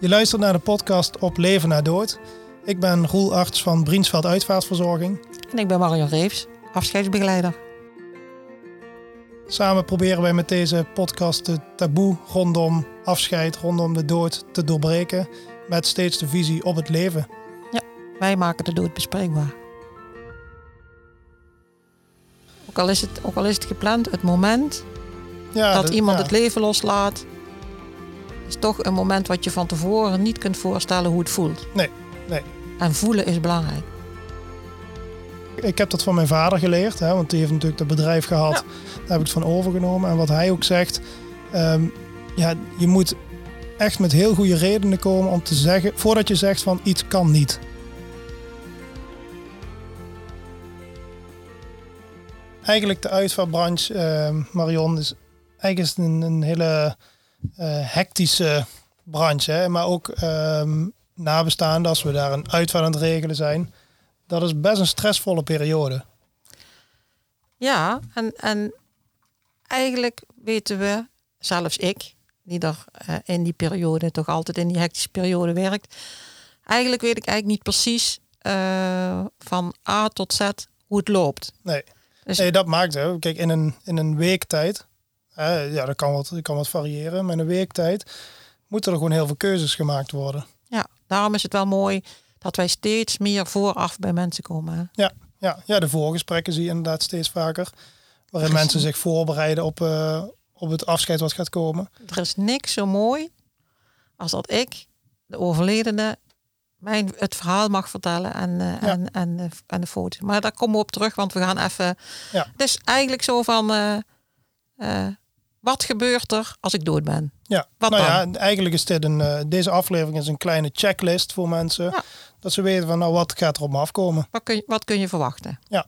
Je luistert naar de podcast Op Leven na Dood. Ik ben Roel Arts van Briensveld Uitvaartverzorging. En ik ben Marion Reeves, afscheidsbegeleider. Samen proberen wij met deze podcast de taboe rondom afscheid, rondom de dood te doorbreken. Met steeds de visie op het leven. Ja, wij maken de dood bespreekbaar. Ook al is het, ook al is het gepland, het moment Ja, dat iemand ja, het leven loslaat, is toch een moment wat je van tevoren niet kunt voorstellen hoe het voelt. Nee, nee. En voelen is belangrijk. Ik heb dat van mijn vader geleerd, hè, want die heeft natuurlijk dat bedrijf gehad. Ja. Daar heb ik het van overgenomen. En wat hij ook zegt, ehm, ja, je moet echt met heel goede redenen komen om te zeggen, voordat je zegt van iets kan niet. Eigenlijk de uitvaartbranche, ehm, Marion, is eigenlijk is een, een hele hectische branche. Hè? Maar ook ehm nabestaanden, als we daar een uitvaart aan het regelen zijn, dat is best een stressvolle periode. Ja, en, en eigenlijk weten we, zelfs ik, die er eh, in die periode toch altijd in die hectische periode werkt, eigenlijk weet ik eigenlijk niet precies eh, van A tot Z hoe het loopt. Nee. Dus- nee, dat maakt hè. Kijk, in een, in een week tijd, ja, dat kan wat, dat kan wat variëren, maar in een week tijd moeten er gewoon heel veel keuzes gemaakt worden. Ja, daarom is het wel mooi dat wij steeds meer vooraf bij mensen komen. hè. Ja, ja, ja, de voorgesprekken zie je inderdaad steeds vaker, waarin mensen zich voorbereiden op, eh, op het afscheid wat gaat komen. Er is niks zo mooi als dat ik, de overledene, mijn, het verhaal mag vertellen en, eh, en, en, de- en de foto. Maar daar komen we op terug, want we gaan even... Ja. Het is eigenlijk zo van... wat gebeurt er als ik dood ben? Ja, Wat nou dan? ja, eigenlijk is dit een, eh, deze aflevering is een kleine checklist voor mensen. Ja. Dat ze weten van nou wat gaat er op me afkomen. Wat kun je, wat kun je verwachten? Ja,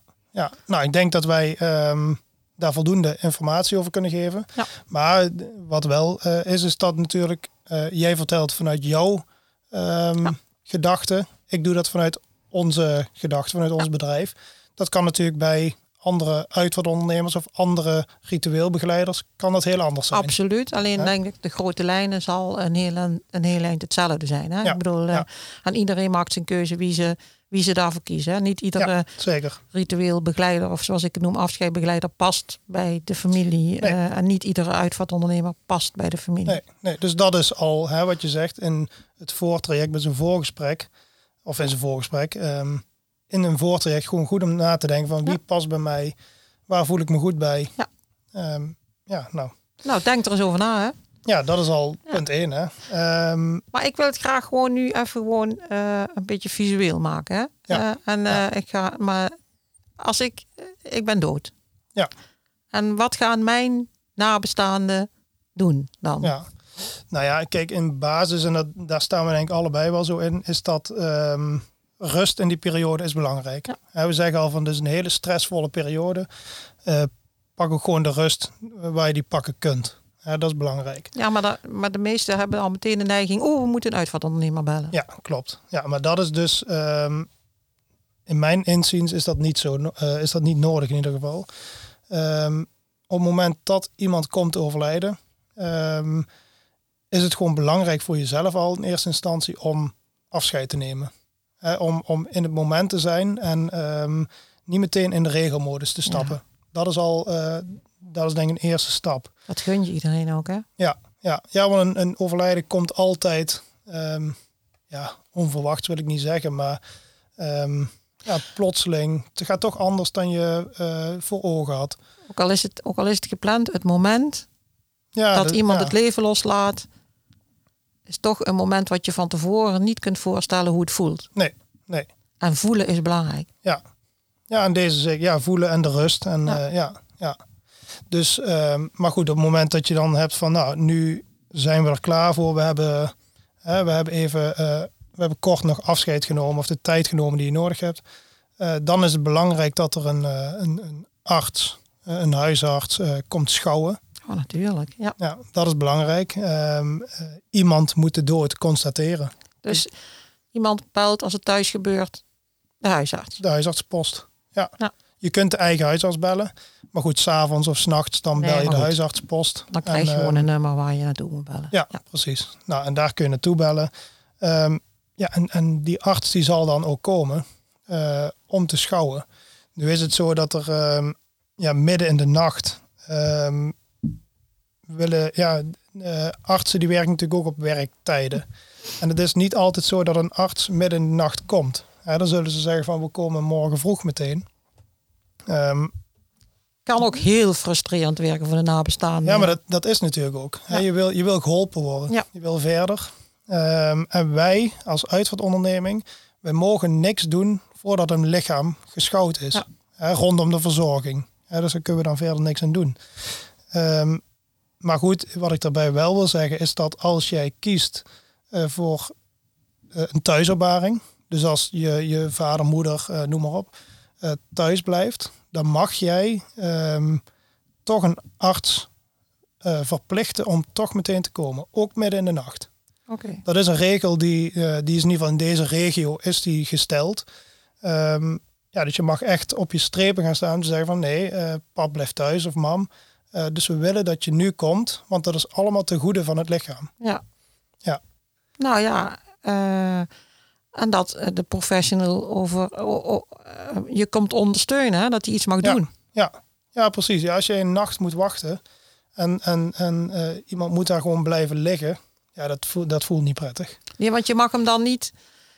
nou ik denk dat wij ehm, daar voldoende informatie over kunnen geven. Ja. Maar wat wel eh, is, is dat natuurlijk, eh, jij vertelt vanuit jouw ehm, Ja. gedachten. Ik doe dat vanuit onze gedachten, vanuit ons bedrijf. Dat kan natuurlijk bij andere uitvaartondernemers of andere ritueelbegeleiders, kan dat heel anders zijn. Absoluut. Alleen Ja. denk ik, de grote lijnen zal een heel, een heel eind hetzelfde zijn. Hè? Ja, Ik bedoel, eh, ja. en iedereen maakt zijn keuze wie ze, wie ze daarvoor kiezen. Hè? Niet iedere zeker. ritueel begeleider of zoals ik het noem, afscheidbegeleider past bij de familie. Nee. eh, en niet iedere uitvaartondernemer past bij de familie. Nee, nee, dus dat is al hè, wat je zegt in het voortraject met zijn voorgesprek. Of in zijn voorgesprek. ehm, in een voortraject gewoon goed om na te denken van wie past bij mij. Waar voel ik me goed bij. Ja. Ehm, ja, nou. Nou, denk er eens over na. Hè? Ja, dat is al Ja. punt één. Hè. Ehm, Maar ik wil het graag gewoon nu even gewoon eh, een beetje visueel maken. Hè? Ja. Eh, en eh, ik ga, maar als ik, ik ben dood. Ja. En wat gaan mijn nabestaanden doen dan? ja. Nou ja, kijk, in basis, en dat, daar staan we denk ik allebei wel zo in, is dat ehm, rust in die periode is belangrijk. Ja. We zeggen al van, dit is een hele stressvolle periode. Eh, pak ook gewoon de rust waar je die pakken kunt. Dat is belangrijk. Ja, maar, da- maar de meesten hebben al meteen de neiging, oh, we moeten een uitvaartondernemer bellen. Ja, klopt. Ja, maar dat is dus, ehm, in mijn inziens is dat niet zo, eh, is dat niet nodig in ieder geval. Ehm, op het moment dat iemand komt te overlijden, ehm, is het gewoon belangrijk voor jezelf al in eerste instantie om afscheid te nemen. Hè, om, om in het moment te zijn en ehm, niet meteen in de regelmodus te stappen. Dat is al, eh, dat is denk ik een eerste stap. Dat gun je iedereen ook, hè? Ja, ja, ja want een, een overlijden komt altijd, ehm, ja, onverwachts wil ik niet zeggen, maar ehm, ja, plotseling. Het gaat toch anders dan je eh, voor ogen had. Ook al, is het, ook al is het gepland, het moment Ja, dat iemand ja, het leven loslaat, is toch een moment wat je van tevoren niet kunt voorstellen hoe het voelt. Nee, nee. En voelen is belangrijk. Ja, ja en deze zeg ja, voelen en de rust. En Ja. ja, ja, ja. Dus, ehm, maar goed, op het moment dat je dan hebt van, nou, nu zijn we er klaar voor. We hebben, hè, we hebben even, eh, we hebben kort nog afscheid genomen of de tijd genomen die je nodig hebt. Eh, dan is het belangrijk dat er een, eh, een, een arts, eh, een huisarts eh, komt schouwen. Oh, natuurlijk. Ja. Ja, dat is belangrijk. Ehm, eh, iemand moet de dood constateren. Dus iemand belt als het thuis gebeurt, de huisarts. De huisartspost. Ja. Ja. je kunt de eigen huisarts bellen. Maar goed, s'avonds of s'nachts dan Nee, bel je de goed. huisartspost. Dan krijg je En, gewoon ehm, een nummer waar je naartoe moet bellen. Ja, precies. Nou, en daar kun je naartoe bellen. Ehm, ja, en, en die arts die zal dan ook komen eh, om te schouwen. Nu is het zo dat er ehm, ja, midden in de nacht willen, ja, eh, artsen die werken natuurlijk ook op werktijden. En het is niet altijd zo dat een arts midden in de nacht komt. Ja, dan zullen ze zeggen van we komen morgen vroeg meteen. Ehm, Kan ook heel frustrerend werken voor de nabestaanden. Ja, maar dat, dat is natuurlijk ook. Ja. Je, wil, je wil geholpen worden. Ja. Je wil verder. Ehm, en wij als uitvaartonderneming, wij mogen niks doen voordat een lichaam geschouwd is. Ja. Rondom de verzorging. Hè, dus daar kunnen we dan verder niks aan doen. Ehm, maar goed, wat ik daarbij wel wil zeggen is dat als jij kiest eh, voor eh, een thuisopbaring, dus als je, je vader, moeder, eh, noem maar op, thuis blijft, dan mag jij ehm, toch een arts verplichten om toch meteen te komen, ook midden in de nacht. Oké. Dat is een regel die, die is in ieder geval in deze regio is die gesteld. Ehm, ja, dus je mag echt op je strepen gaan staan en zeggen van nee, pap blijft thuis of mam. Eh, dus we willen dat je nu komt, want dat is allemaal ten goede van het lichaam. Ja. Ja. Nou ja, eh, en dat eh, de professional over je komt ondersteunen, hè, dat hij iets mag Ja. doen. Ja, ja precies. Ja, als je een nacht moet wachten en, en, en iemand moet daar gewoon blijven liggen, ja, dat voelt, dat voelt niet prettig. Nee, want je mag hem dan niet,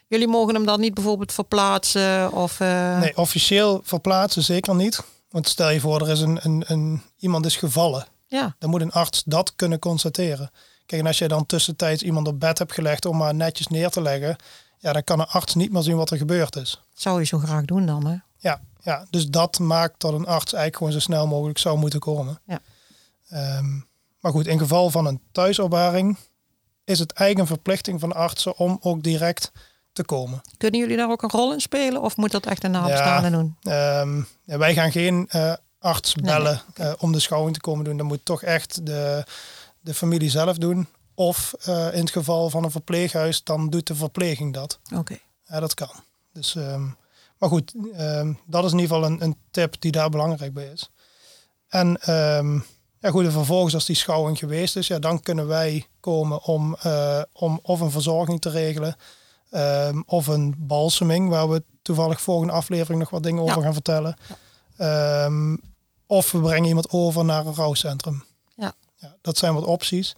jullie mogen hem dan niet bijvoorbeeld verplaatsen of. Nee, officieel verplaatsen zeker niet. Want stel je voor, er is een, een, een, iemand is gevallen. Ja, Dan moet een arts dat kunnen constateren. Kijk, en als je dan tussentijds iemand op bed hebt gelegd om maar netjes neer te leggen, ja, dan kan een arts niet meer zien wat er gebeurd is. zou je zo graag doen dan, hè? Ja, ja, dus dat maakt dat een arts eigenlijk gewoon zo snel mogelijk zou moeten komen. Ja. Ehm, maar goed, in geval van een thuisopbaring is het eigen verplichting van artsen om ook direct te komen. Kunnen jullie daar ook een rol in spelen of moet dat echt een nabestaande doen? Ehm, ja, wij gaan geen eh, arts Nee, bellen eh, om de schouwing te komen doen. Dat moet toch echt de, de familie zelf doen. Of eh, in het geval van een verpleeghuis, dan doet de verpleging dat. Oké. Ja, dat kan. Dus, ehm, maar goed, ehm, dat is in ieder geval een, een tip die daar belangrijk bij is. En ja, goed, en vervolgens als die schouwing geweest is, ja, dan kunnen wij komen om, om of een verzorging te regelen. Ehm, of een balseming, waar we toevallig volgende aflevering nog wat dingen over gaan vertellen. Ehm, of we brengen iemand over naar een rouwcentrum. Ja. ja dat zijn wat opties.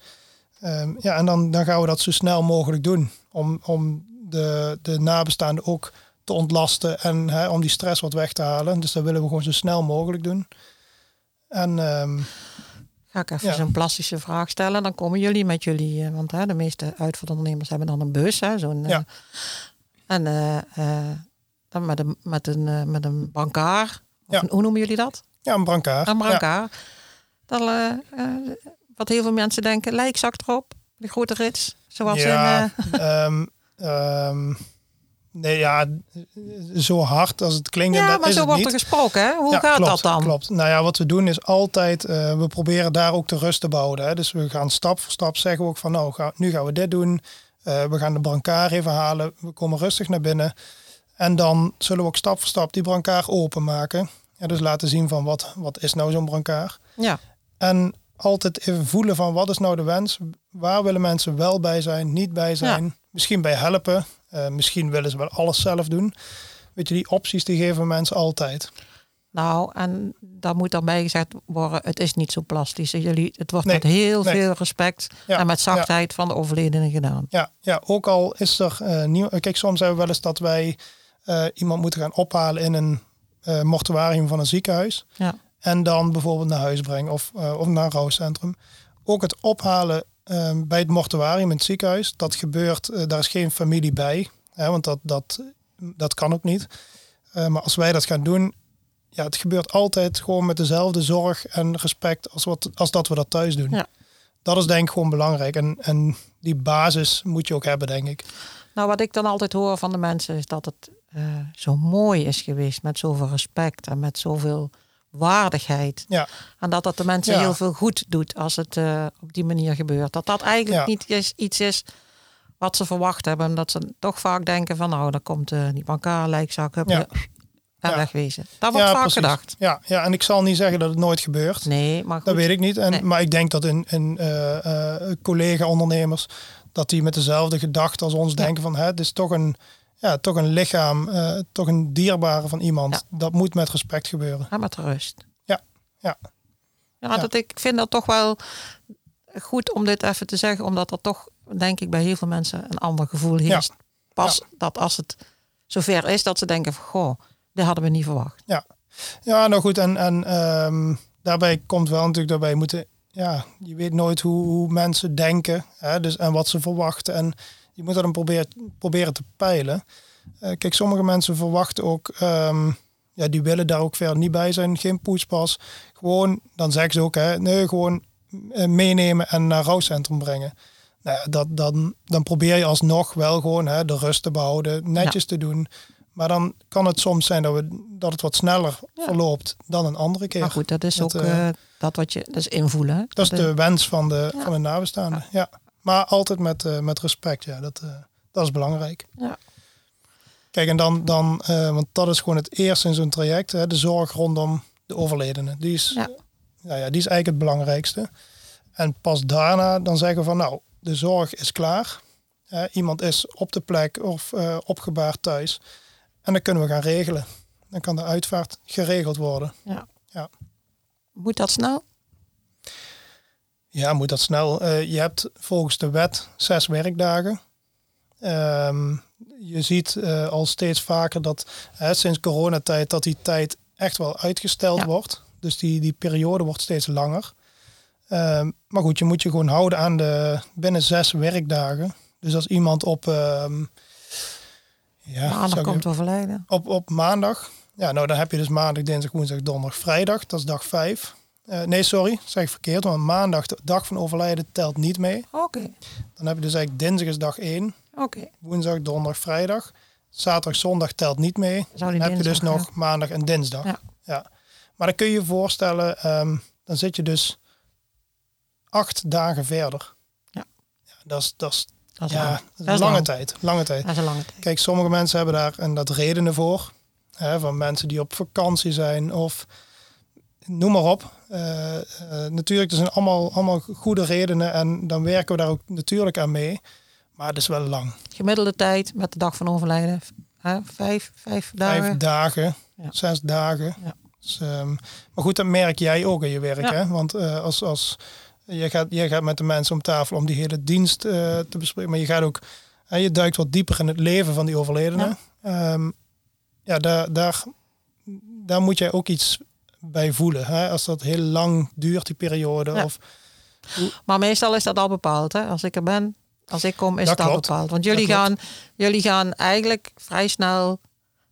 Ehm, ja, en dan, dan gaan we dat zo snel mogelijk doen. Om, om de, de nabestaanden ook te ontlasten en hè, om die stress wat weg te halen. Dus dat willen we gewoon zo snel mogelijk doen. En Ga ik even Ja. zo'n plastische vraag stellen. Dan komen jullie met jullie, eh, want hè, de meeste uitvaartondernemers hebben dan een bus, hè, zo'n. eh, Ja. en eh, eh, dan met een, met een, eh, met een brancard. Of Ja. een- hoe noemen jullie dat? ja, een brancard. Een brancard. Dan, eh, eh, wat heel veel mensen denken, lijkzak erop, de grote rits. Zoals Ja, in. eh, ehm, ehm, nee, ja, zo hard als het klinkt. ja, dat maar is zo het wordt niet. er gesproken, hè? Hoe Ja, gaat klopt, dat dan? Klopt. Nou ja, wat we doen is altijd, eh, we proberen daar ook de rust te behouden. Hè. Dus we gaan stap voor stap zeggen we ook van nou, ga, nu gaan we dit doen. Eh, we gaan de brancard even halen. We komen rustig naar binnen. En dan zullen we ook stap voor stap die brancard openmaken. Ja, dus laten zien van wat, wat is nou zo'n brancard. Ja, En altijd even voelen van wat is nou de wens? Waar willen mensen wel bij zijn, niet bij zijn? Misschien bij helpen. Eh, misschien willen ze wel alles zelf doen. Weet je, die opties die geven mensen altijd. nou, en daar moet dan bij gezegd worden, het is niet zo plastisch. Jullie, het wordt Nee, met heel nee. veel respect Ja, en met zachtheid van de overledene gedaan. Ja, ja, ook al is er eh nieuw. Kijk, soms hebben we wel eens dat wij eh, iemand moeten gaan ophalen in een eh mortuarium van een ziekenhuis. Ja. En dan bijvoorbeeld naar huis brengen of, eh, of naar een rouwcentrum. Ook het ophalen eh, bij het mortuarium in het ziekenhuis, dat gebeurt, eh, daar is geen familie bij. Hè, want dat, dat, dat kan ook niet. Eh, maar als wij dat gaan doen, ja, het gebeurt altijd gewoon met dezelfde zorg en respect als, wat, als dat we dat thuis doen. Ja. Dat is denk ik gewoon belangrijk. En, en die basis moet je ook hebben, denk ik. Nou, wat ik dan altijd hoor van de mensen is dat het eh, zo mooi is geweest met zoveel respect en met zoveel waardigheid. Ja, En dat dat de mensen Ja. heel veel goed doet als het eh, op die manier gebeurt. Dat dat eigenlijk Ja. niet is, iets is wat ze verwacht hebben. En dat ze toch vaak denken van nou, dan komt eh, die bankaar, lijkzak. hup, Ja. en Ja. wegwezen. Dat wordt vaak precies. gedacht. Ja, ja, en ik zal niet zeggen dat het nooit gebeurt. Nee, maar goed. Dat weet ik niet. En, Nee. Maar ik denk dat in, in eh, collega-ondernemers, dat die met dezelfde gedachte als ons denken van, hè, het is toch een, ja, toch een lichaam, eh, toch een dierbare van iemand. Ja. Dat moet met respect gebeuren. Ja, met rust. Ja, ja. Ja, Ja. Dat ik vind dat toch wel goed om dit even te zeggen, omdat er toch, denk ik, bij heel veel mensen een ander gevoel heerst. Pas dat als het zover is dat ze denken van, goh, dit hadden we niet verwacht. Ja, nou goed. En, en ehm, daarbij komt wel natuurlijk daarbij moeten, ja, je weet nooit hoe, hoe mensen denken hè, dus, en wat ze verwachten. En je moet dat dan proberen, proberen te peilen. Eh, kijk, sommige mensen verwachten ook, ehm, ja, die willen daar ook verder niet bij zijn. Geen poetspas. Gewoon, dan zeggen ze ook, hè, nee, gewoon eh, meenemen en naar rouwcentrum brengen. Nou dat, dan, dan probeer je alsnog wel gewoon hè, de rust te behouden, netjes te doen. Maar dan kan het soms zijn dat, we, dat het wat sneller Ja. verloopt dan een andere keer. Maar goed, dat is ook eh, dat wat je, dat is invoelen. hè. Dat is de wens van de, Ja. van de nabestaanden. Ja. Maar altijd met, eh, met respect. Ja, dat, eh, dat is belangrijk. Ja. Kijk, en dan, dan eh, want dat is gewoon het eerste in zo'n traject. Hè, de zorg rondom de overledene. Die is, Ja. ja. Ja, die is eigenlijk het belangrijkste. En pas daarna dan zeggen we van nou, de zorg is klaar. Iemand is op de plek of opgebaard thuis. En dan kunnen we gaan regelen. Dan kan de uitvaart geregeld worden. Moet dat snel? Ja, moet dat snel. Eh, je hebt volgens de wet zes werkdagen. Ehm, je ziet eh, al steeds vaker dat hè, sinds coronatijd dat die tijd echt wel uitgesteld Ja. wordt. Dus die, die periode wordt steeds langer. Ehm, maar goed, je moet je gewoon houden aan de binnen zes werkdagen. Dus als iemand op, ehm, ja, Maandag komt overlijden. op, op maandag. Ja, nou dan heb je dus maandag, dinsdag, woensdag, donderdag, vrijdag. Dat is dag vijf. Eh, nee, sorry, zeg ik verkeerd. Want maandag, de dag van overlijden, telt niet mee. Oké, Dan heb je dus eigenlijk dinsdag is dag 1. oké. Woensdag, donderdag, vrijdag. Zaterdag, zondag telt niet mee. Dan heb je dus nog maandag en dinsdag. Ja. Ja. Maar dan kun je je voorstellen, ehm, dan zit je dus acht dagen verder. Ja. ja dat is, dat is, Dat is ja, lang. dat is Dat is lange lang. tijd. Lange tijd. Dat is een lange tijd. Kijk, sommige mensen hebben daar en dat redenen voor. Hè, van mensen die op vakantie zijn of noem maar op. Eh, eh, natuurlijk, er zijn allemaal, allemaal goede redenen en dan werken we daar ook natuurlijk aan mee. Maar het is wel lang. Gemiddelde tijd met de dag van overlijden. Hè, vijf, vijf dagen. Vijf dagen, Ja. zes dagen. Ja. Dus, ehm, maar goed, dat merk jij ook in je werk. Ja. Hè? Want eh, als, als je, gaat, je gaat met de mensen om tafel om die hele dienst te bespreken. Maar je gaat ook, je duikt wat dieper in het leven van die overledene. Ja, ja daar, daar, daar moet jij ook iets bij voelen. Hè? Als dat heel lang duurt, die periode. Ja. Of, Maar meestal is dat al bepaald. Hè? Als ik er ben, als ik kom, is Dat dat al bepaald. Want jullie Dat gaan, klopt. jullie gaan eigenlijk vrij snel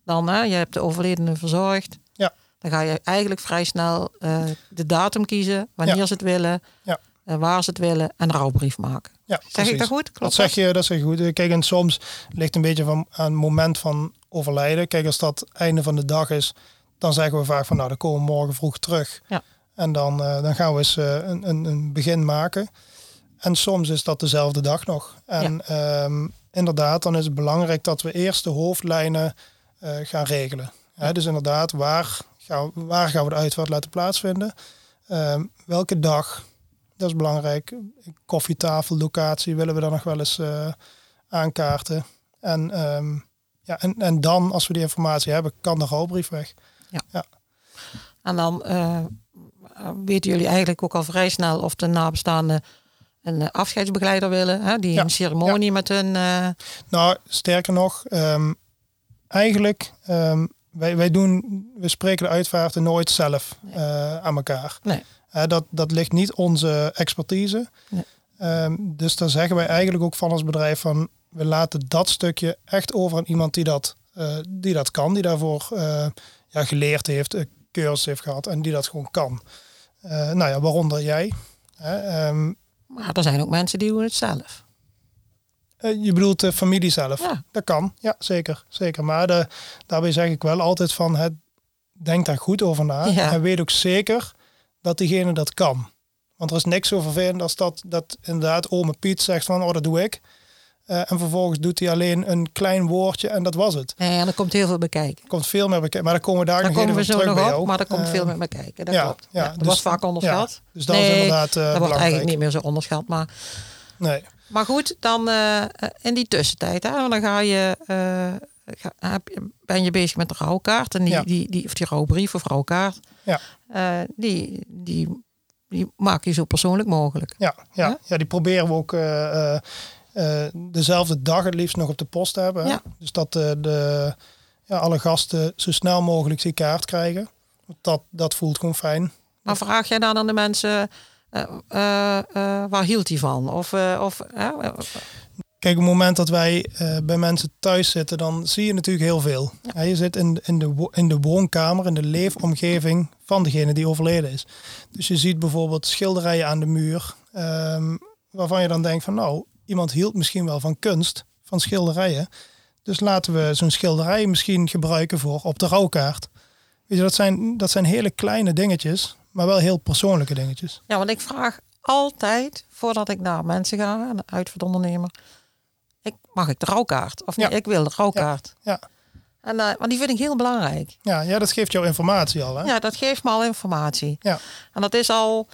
dan, hè, je hebt de overledene verzorgd. Ja. Dan ga je eigenlijk vrij snel eh, de datum kiezen, wanneer Ja. ze het willen, Ja. eh, waar ze het willen en een rouwbrief maken. ja, Zeg precies. ik dat goed? Klopt Dat zeg je, dat zeg je goed. Kijk, en soms ligt een beetje van aan het moment van overlijden. Kijk, als dat einde van de dag is, dan zeggen we vaak van nou, dan komen we morgen vroeg terug. Ja. En dan, eh, dan gaan we eens eh, een, een, een begin maken. En soms is dat dezelfde dag nog. En ehm, inderdaad, dan is het belangrijk dat we eerst de hoofdlijnen eh, gaan regelen. Hè, dus inderdaad, waar gaan, we- waar gaan we de uitvaart laten plaatsvinden? Ehm, welke dag? Dat is belangrijk. Koffietafel, locatie willen we dan nog wel eens aankaarten. En, ehm, ja, en, en dan, als we die informatie hebben, kan de rouwbrief weg. En dan eh, weten jullie eigenlijk ook al vrij snel of de nabestaanden een eh, afscheidsbegeleider willen. Hè? Die Ja, een ceremonie met hun... eh, Nou, sterker nog, ehm, eigenlijk, ehm, wij, wij doen, we spreken de uitvaarten nooit zelf aan elkaar. Nee. Dat, dat ligt niet onze expertise. Nee. Ehm, dus dan zeggen wij eigenlijk ook van ons bedrijf van, we laten dat stukje echt over aan iemand die dat, die dat kan, die daarvoor ja, geleerd heeft, een cursus heeft gehad en die dat gewoon kan. Eh, nou ja, waaronder jij. Hè, ehm, maar er zijn ook mensen die doen het zelf. Eh, Je bedoelt de familie zelf? Ja. Dat kan, ja, zeker. zeker. Maar de, daarbij zeg ik wel altijd van, het, denk daar goed over na. Ja. En weet ook zeker dat diegene dat kan. Want er is niks zo vervelend als dat, dat inderdaad ome Piet zegt van, oh dat doe ik. Eh, en vervolgens doet hij alleen een klein woordje en dat was het. Nee, en er komt heel veel bekijken. Er komt veel meer bekijken. Maar dan komen we daar Daar nog komen we zo terug nog bij op, maar er komt veel Eh, meer bekijken. Dat ja, klopt. ja, Ja, dat dus- was vaak onderschat. Dus dat is inderdaad eh dat wordt eigenlijk niet meer zo onderschat. Maar, Nee. maar goed, dan eh, eh, in die tussentijd, hè, dan ga je, eh, ga- ben je bezig met de rouwkaart. En die, die, die, of die rouwbrief of rouwkaart. Ja. eh, die, die, die maak je zo persoonlijk mogelijk. Ja, ja, ja, die proberen we ook eh, eh, dezelfde dag het liefst nog op de post hebben. Ja. Dus dat eh, de, ja, alle gasten zo snel mogelijk die kaart krijgen. Dat, dat voelt gewoon fijn. Maar vraag jij dan aan de mensen, eh, waar hield hij van? Of, of Kijk, op het moment dat wij bij mensen thuis zitten, dan zie je natuurlijk heel veel. Ja, je zit in, in, de, in de woonkamer, in de leefomgeving van degene die overleden is. Dus je ziet bijvoorbeeld schilderijen aan de muur, ehm, waarvan je dan denkt van nou, iemand hield misschien wel van kunst, van schilderijen. Dus laten we zo'n schilderij misschien gebruiken voor op de rouwkaart. Weet je, dat zijn, dat zijn hele kleine dingetjes, maar wel heel persoonlijke dingetjes. Ja, want ik vraag altijd, voordat ik naar mensen ga, een uitvaartondernemer, ik, mag ik de rouwkaart? Of nee, Ja. ik wil de rouwkaart. Ja, En, eh, want die vind ik heel belangrijk. ja, ja dat geeft jou informatie al. Hè? Ja, dat geeft me al informatie. Ja. En dat is al,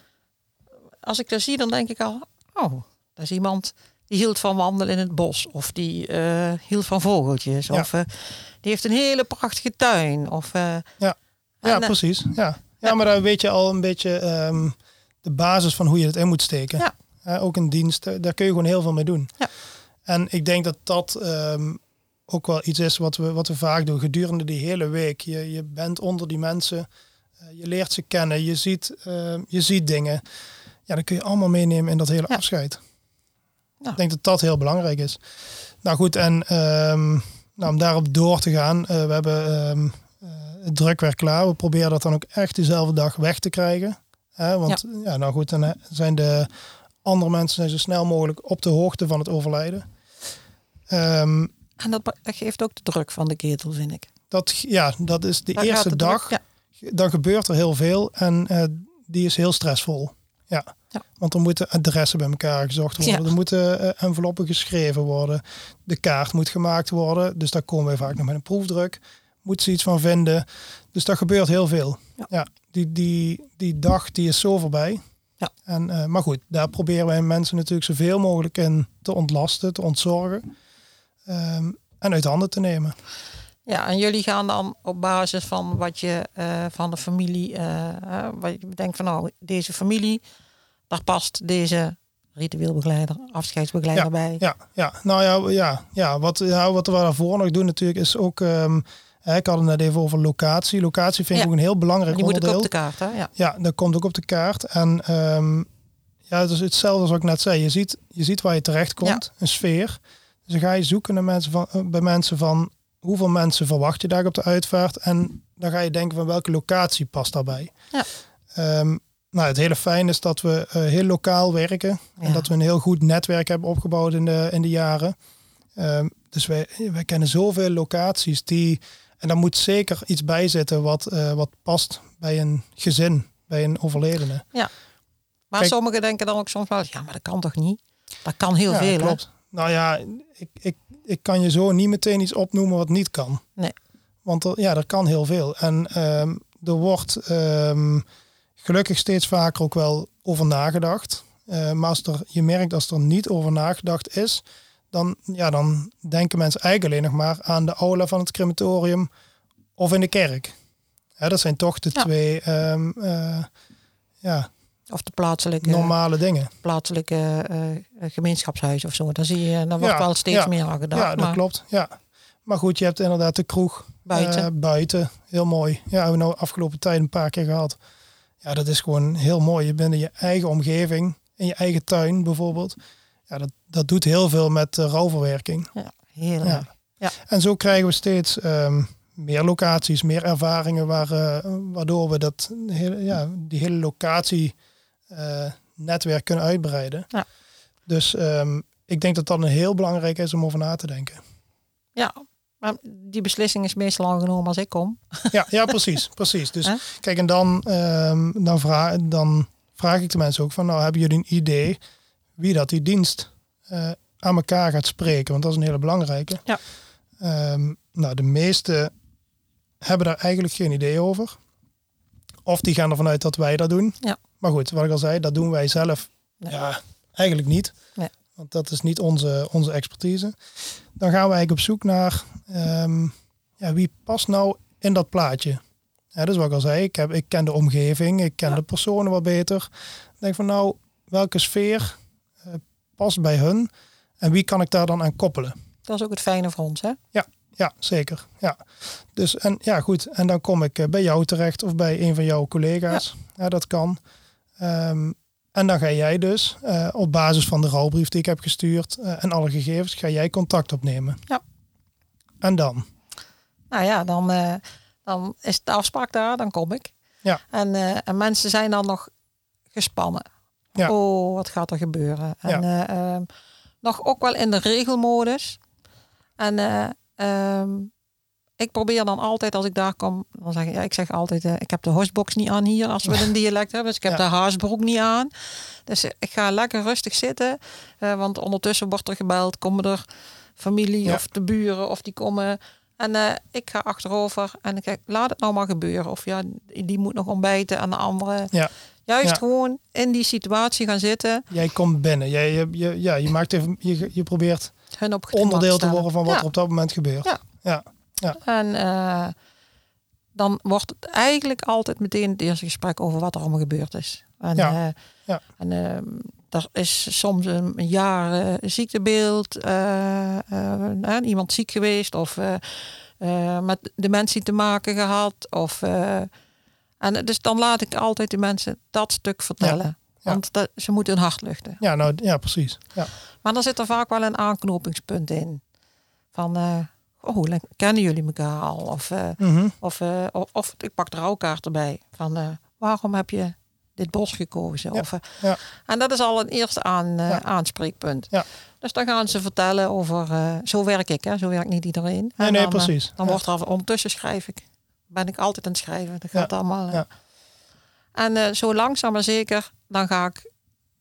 als ik dat zie, dan denk ik al, oh, dat is iemand die hield van wandelen in het bos. Of die eh, hield van vogeltjes. Ja. Of eh, die heeft een hele prachtige tuin. Of, eh, Ja, ja precies. Ja. Ja, maar daar weet je al een beetje ehm, de basis van hoe je het in moet steken. Ja. Ook in dienst, daar kun je gewoon heel veel mee doen. Ja. En ik denk dat dat ehm, ook wel iets is wat we, wat we vaak doen gedurende die hele week. Je, je bent onder die mensen, je leert ze kennen, je ziet, ehm, je ziet dingen. Ja, dan kun je allemaal meenemen in dat hele afscheid. Ja. Ik denk dat dat heel belangrijk is. Nou goed, en ehm, nou, om daarop door te gaan, eh, we hebben ehm, eh, het drukwerk klaar. We proberen dat dan ook echt dezelfde dag weg te krijgen. Hè, want ja. nou goed, dan zijn de andere mensen zijn zo snel mogelijk op de hoogte van het overlijden. Ehm, en dat, dat geeft ook de druk van de ketel, vind ik. dat, ja, dat is de eerste dag. druk- ja. Dan gebeurt er heel veel en eh, die is heel stressvol. Ja. Ja. Want er moeten adressen bij elkaar gezocht worden. Ja. Er moeten eh, enveloppen geschreven worden. De kaart moet gemaakt worden. Dus daar komen we vaak nog met een proefdruk. Moeten ze iets van vinden. Dus dat gebeurt heel veel. Ja. Ja. die, die, die dag die is zo voorbij. Ja. En, eh, maar goed, daar proberen wij mensen natuurlijk zoveel mogelijk in te ontlasten, te ontzorgen. Ehm, en uit handen te nemen. Ja, en jullie gaan dan op basis van wat je eh, van de familie, wat je denkt van nou, deze familie, daar past deze ritueelbegeleider, afscheidsbegeleider bij. Ja, ja. nou ja, ja, ja. Wat, ja, wat we daarvoor nog doen natuurlijk is ook, hè, ik had het net even over locatie. Locatie vind ik Ja. ook een heel belangrijk Die moet ook onderdeel. op de kaart, hè? Ja. Ja, dat komt ook op de kaart. En ehm, ja, het is hetzelfde als wat ik net zei. Je ziet, je ziet waar je terecht komt, een sfeer. Dus dan ga je zoeken naar mensen van, eh, bij mensen van hoeveel mensen verwacht je daar op de uitvaart. En dan ga je denken van welke locatie past daarbij. Ja. Ehm, nou, het hele fijn is dat we eh, heel lokaal werken. En Ja. dat we een heel goed netwerk hebben opgebouwd in de, in de jaren. Ehm, dus wij, wij kennen zoveel locaties die... En daar moet zeker iets bij zitten wat, eh, wat past bij een gezin, bij een overledene. Maar Kijk- sommigen denken dan ook soms wel, ja, maar dat kan toch niet? Dat kan heel ja, veel, hè? klopt. Nou ja, ik, ik, ik kan je zo niet meteen iets opnoemen wat niet kan. Nee. Want er, ja, er kan heel veel. En ehm, er wordt ehm, gelukkig steeds vaker ook wel over nagedacht. Eh, maar als er, je merkt als er niet over nagedacht is, dan, ja, dan denken mensen eigenlijk alleen nog maar aan de aula van het crematorium of in de kerk. Dat zijn toch de Ja. twee ehm, eh, ja, Of de plaatselijke, normale dingen. plaatselijke eh, gemeenschapshuis of zo. Dan zie je, dan wordt Ja, wel steeds ja. meer aan gedacht. Ja, dat maar klopt. Ja. Maar goed, je hebt inderdaad de kroeg Buiten. buiten. Heel mooi. Ja, hebben we nou afgelopen tijd een paar keer gehad. Ja, dat is gewoon heel mooi. Je bent in je eigen omgeving, in je eigen tuin bijvoorbeeld. Ja, dat, dat doet heel veel met uh, rouwverwerking. Ja, heel Ja. Ja. En zo krijgen we steeds ehm, meer locaties, meer ervaringen, waar, eh, waardoor we dat hele, ja, die hele locatie eh, netwerk kunnen uitbreiden. Ja. Dus ehm, ik denk dat dat een heel belangrijk is om over na te denken. Ja, maar die beslissing is meestal al genomen als ik kom. Ja, ja precies, precies. Dus kijk, en dan, ehm, dan, vraag, dan vraag ik de mensen ook van, nou, hebben jullie een idee wie dat die dienst eh, aan elkaar gaat spreken, want dat is een hele belangrijke. Ja. Ehm, nou, de meeste hebben daar eigenlijk geen idee over. Of die gaan ervan uit dat wij dat doen. Ja. Maar goed, wat ik al zei, dat doen wij zelf Nee. ja, eigenlijk niet. Want dat is niet onze, onze expertise. Dan gaan we eigenlijk op zoek naar ehm, ja, wie past nou in dat plaatje. Ja, dus wat ik al zei, ik, heb, ik ken de omgeving, ik ken Ja. de personen wat beter. Ik denk van nou, welke sfeer eh, past bij hun en wie kan ik daar dan aan koppelen? Dat is ook het fijne voor ons, hè? Ja, zeker. Ja. Dus en ja, goed. En dan kom ik eh, bij jou terecht of bij een van jouw collega's. Ja, dat kan. Ehm, en dan ga jij dus eh, op basis van de rouwbrief die ik heb gestuurd eh, en alle gegevens, ga jij contact opnemen. Ja. En dan? Nou ja, dan, eh, dan is de afspraak daar, dan kom ik. Ja. En, en mensen zijn dan nog gespannen. Ja. Oh, wat gaat er gebeuren? En eh, ehm, nog ook wel in de regelmodus. En eh, ehm, ik probeer dan altijd als ik daar kom, dan zeg ik, ja, ik zeg altijd, eh, ik heb de hosbox niet aan hier als we een dialect hebben. Dus ik heb Ja. de haasbroek niet aan. Dus eh, ik ga lekker rustig zitten. eh, want ondertussen wordt er gebeld, komen er familie Ja. of de buren of die komen. En ik ga achterover en ik zeg, laat het nou maar gebeuren. Of ja, die moet nog ontbijten en de andere. Ja. Juist Ja. gewoon in die situatie gaan zitten. Jij komt binnen. Jij, je, je, ja, je, maakt even, je, je probeert Hun op onderdeel te worden van wat er op dat moment gebeurt. Ja. Ja. En eh, dan wordt het eigenlijk altijd meteen het eerste gesprek over wat er allemaal gebeurd is. En, Ja. eh, Ja. en ehm, er is soms een jaar eh, ziektebeeld, iemand ziek geweest of met dementie te maken gehad. Of, en dus dan laat ik altijd de mensen dat stuk vertellen. Ja. Want dat, ze moeten hun hart luchten. Ja, nou ja, precies. Ja. Maar dan zit er vaak wel een aanknopingspunt in. Van, oh, kennen jullie elkaar al? Of, eh, Mhm. of, eh, of, ik pak de rouwkaart erbij. Van, eh, waarom heb je dit bos gekozen? Ja, Of, ja. En dat is al een eerste aan, Ja. aanspreekpunt. Ja. Dus dan gaan ze vertellen over... zo werk ik, hè? zo werkt niet iedereen. Nee, En nee, dan, precies. dan wordt er ondertussen schrijf ik. Ben ik altijd aan het schrijven. Dat gaat allemaal. ja. En zo langzaam maar zeker, dan ga ik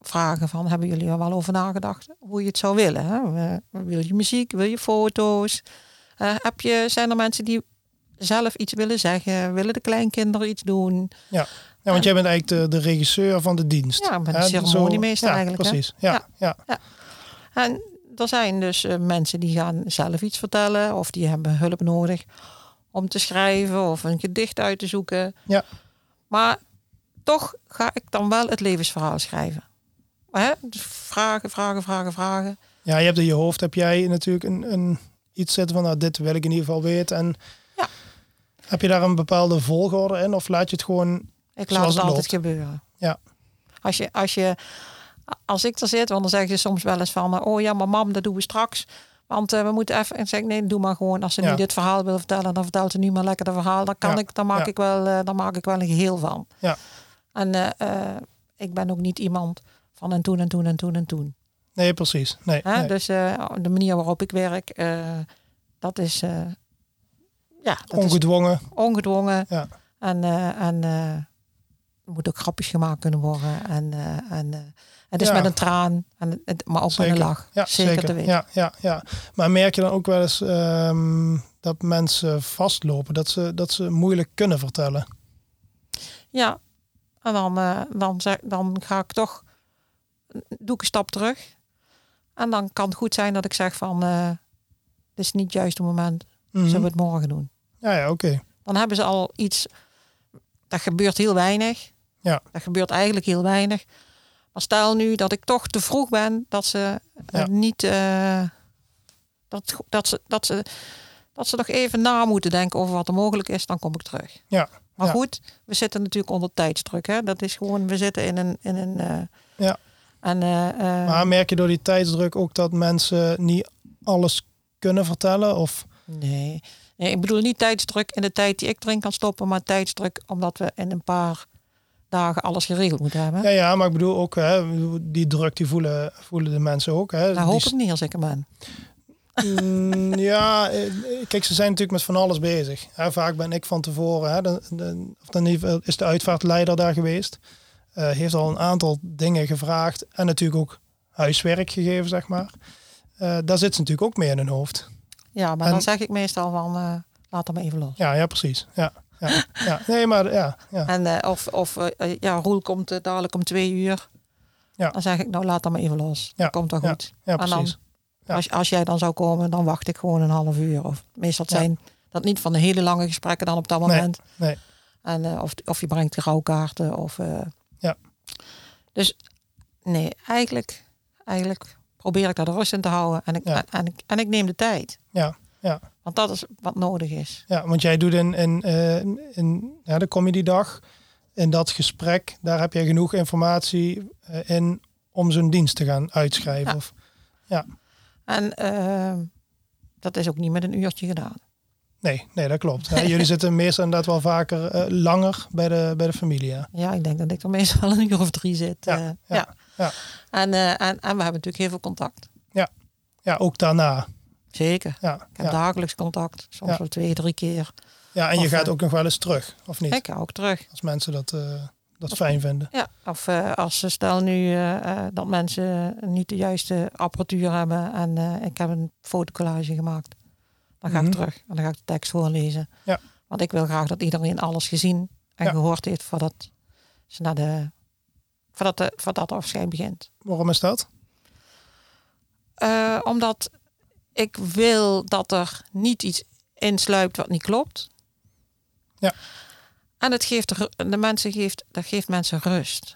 vragen van, hebben jullie er wel over nagedacht hoe je het zou willen? Hè? Wil je muziek? Wil je foto's? Eh, heb je, zijn er mensen die zelf iets willen zeggen? Willen de kleinkinderen iets doen? Ja, want jij bent eigenlijk de, de regisseur van de dienst. Ja, ben de ceremoniemeester ja, eigenlijk, hè? Precies. Ja, ja. En er zijn dus eh, mensen die gaan zelf iets vertellen of die hebben hulp nodig om te schrijven of een gedicht uit te zoeken. Ja. Maar toch ga ik dan wel het levensverhaal schrijven. Hè? Dus vragen, vragen, vragen, vragen. Ja, je hebt in je hoofd heb jij natuurlijk een, een iets zitten van nou, dit wil ik in ieder geval weten. En Ja. heb je daar een bepaalde volgorde in of laat je het gewoon Ik laat Zoals het het altijd loopt. gebeuren. Ja. Als je, als je, als ik er zit, want dan zeggen ze soms wel eens van, oh ja, maar mam, dat doen we straks. Want eh, we moeten even, en zeg ik, nee, doe maar gewoon. Als ze Ja. nu dit verhaal wil vertellen, dan vertelt ze nu maar lekker het verhaal. Dan kan Ja. ik, dan maak Ja. ik wel, eh, dan maak ik wel een geheel van. Ja. En eh, ik ben ook niet iemand van en toen en toen en toen en toen. Nee, precies. Nee. Dus eh, de manier waarop ik werk, eh, dat is, eh, ja, dat is ongedwongen. ongedwongen. Ja. En, en er moet ook grapjes gemaakt kunnen worden. En, en het is Ja. met een traan, en maar ook met een lach. Ja, zeker, zeker. te weten. Ja, ja, ja. Maar merk je dan ook wel eens ehm, dat mensen vastlopen, dat ze, dat ze moeilijk kunnen vertellen? Ja, en dan, eh, dan, zeg, dan ga ik toch, doe ik een stap terug. En dan kan het goed zijn dat ik zeg van, eh dit is niet het juiste moment. Mhm. Zullen we het morgen doen? Ja, ja, oké. Dan hebben ze al iets, dat gebeurt heel weinig. Ja. Dat gebeurt eigenlijk heel weinig. Maar stel nu dat ik toch te vroeg ben, dat ze eh, Ja. niet, eh, dat, dat, ze, dat, ze, dat ze nog even na moeten denken over wat er mogelijk is, dan kom ik terug. Ja. Maar Ja. goed, we zitten natuurlijk onder tijdsdruk. Hè? Dat is gewoon, we zitten in een. In een Ja. En, eh, eh, Maar merk je door die tijdsdruk ook dat mensen niet alles kunnen vertellen? Of nee. nee, ik bedoel niet tijdsdruk in de tijd die ik erin kan stoppen, maar tijdsdruk omdat we in een paar dagen alles geregeld moeten hebben. ja, ja, maar ik bedoel ook hè, die druk die voelen, voelen de mensen ook. Hè. Dat Die hoop ik niet als ik er ben. Mm, ja, eh, kijk, ze zijn natuurlijk met van alles bezig. Hè, vaak ben ik van tevoren, hè, de, de, of dan is de uitvaartleider daar geweest. Eh, heeft al een aantal dingen gevraagd en natuurlijk ook huiswerk gegeven, zeg maar. eh, daar zit ze natuurlijk ook mee in hun hoofd. Ja, maar En- dan zeg ik meestal van, eh, laat hem even los. Ja, ja, precies. Ja, ja, ja. Nee, maar ja, ja. En of, of ja, Roel komt dadelijk om twee uur. Ja. Dan zeg ik, nou laat hem even los. Ja, Dat komt wel ja, goed. ja En dan- precies. Ja. Als, als jij dan zou komen, dan wacht ik gewoon een half uur. Of meestal Ja. zijn dat niet van de hele lange gesprekken dan op dat moment. nee. En, of, of je brengt rouwkaarten. Of, Ja. Dus nee, eigenlijk, eigenlijk probeer ik daar de rust in te houden. En ik, Ja. en, en ik, en ik neem de tijd. Ja, ja. Want dat is wat nodig is. Ja, want jij doet in, in, eh, in ja, de comedy dag, in dat gesprek, daar heb je genoeg informatie eh, in om zo'n dienst te gaan uitschrijven. Ja. Of, En eh, dat is ook niet met een uurtje gedaan. Nee, nee, dat klopt. Ja, jullie zitten meestal inderdaad wel vaker eh, langer bij de, bij de familie. Ja. Ja, ik denk dat ik er meestal wel een uur of drie zit. Ja, eh, ja, ja. ja. En, eh, en, en we hebben natuurlijk heel veel contact. ja, ook daarna. Zeker. Ja, Ik heb ja. dagelijks contact. Soms Ja. wel twee, drie keer. ja en je gaat ook nog wel eens terug, of niet? Ik ga ook terug. Als mensen dat, dat fijn vinden. Ja, of als ze stel nu dat mensen niet de juiste apparatuur hebben en ik heb een fotocollage gemaakt, dan ga Mhm. ik terug en dan ga ik de tekst voorlezen. Ja. Want ik wil graag dat iedereen alles gezien en Ja. gehoord heeft voordat ze naar de voordat, de, voordat de afscheid begint. Waarom is dat? Eh, omdat ik wil dat er niet iets insluipt wat niet klopt. Ja. En het geeft de mensen geeft, dat geeft mensen rust.